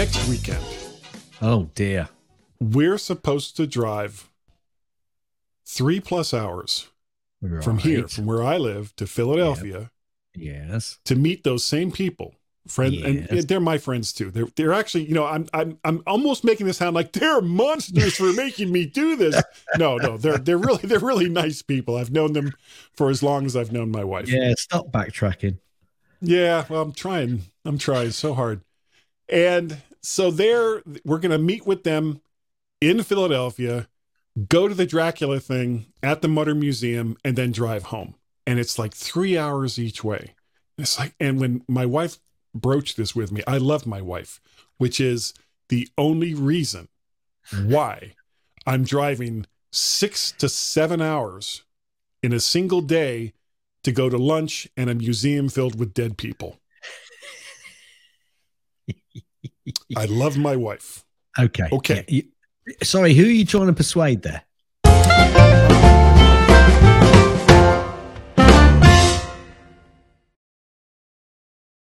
next weekend, Oh dear. we're supposed to drive three plus hours from here, from where I live to Philadelphia Yes. to meet those same people. Friend, and they're my friends too. They're they're actually, you know, I'm I'm I'm almost making this sound like they're monsters for making me do this. No, no, they're they're really they're really nice people. I've known them for as long as I've known my wife. Yeah. Stop backtracking. Yeah, well, I'm trying. I'm trying so hard. And so there, we're going to meet with them in Philadelphia, go to the Dracula thing at the Mutter Museum, and then drive home. And it's like three hours each way. It's like, and when my wife broached this with me, I love my wife, which is the only reason why I'm driving six to seven hours in a single day to go to lunch and a museum filled with dead people. I love my wife. Okay. Okay. Yeah, you- sorry, who are you trying to persuade there?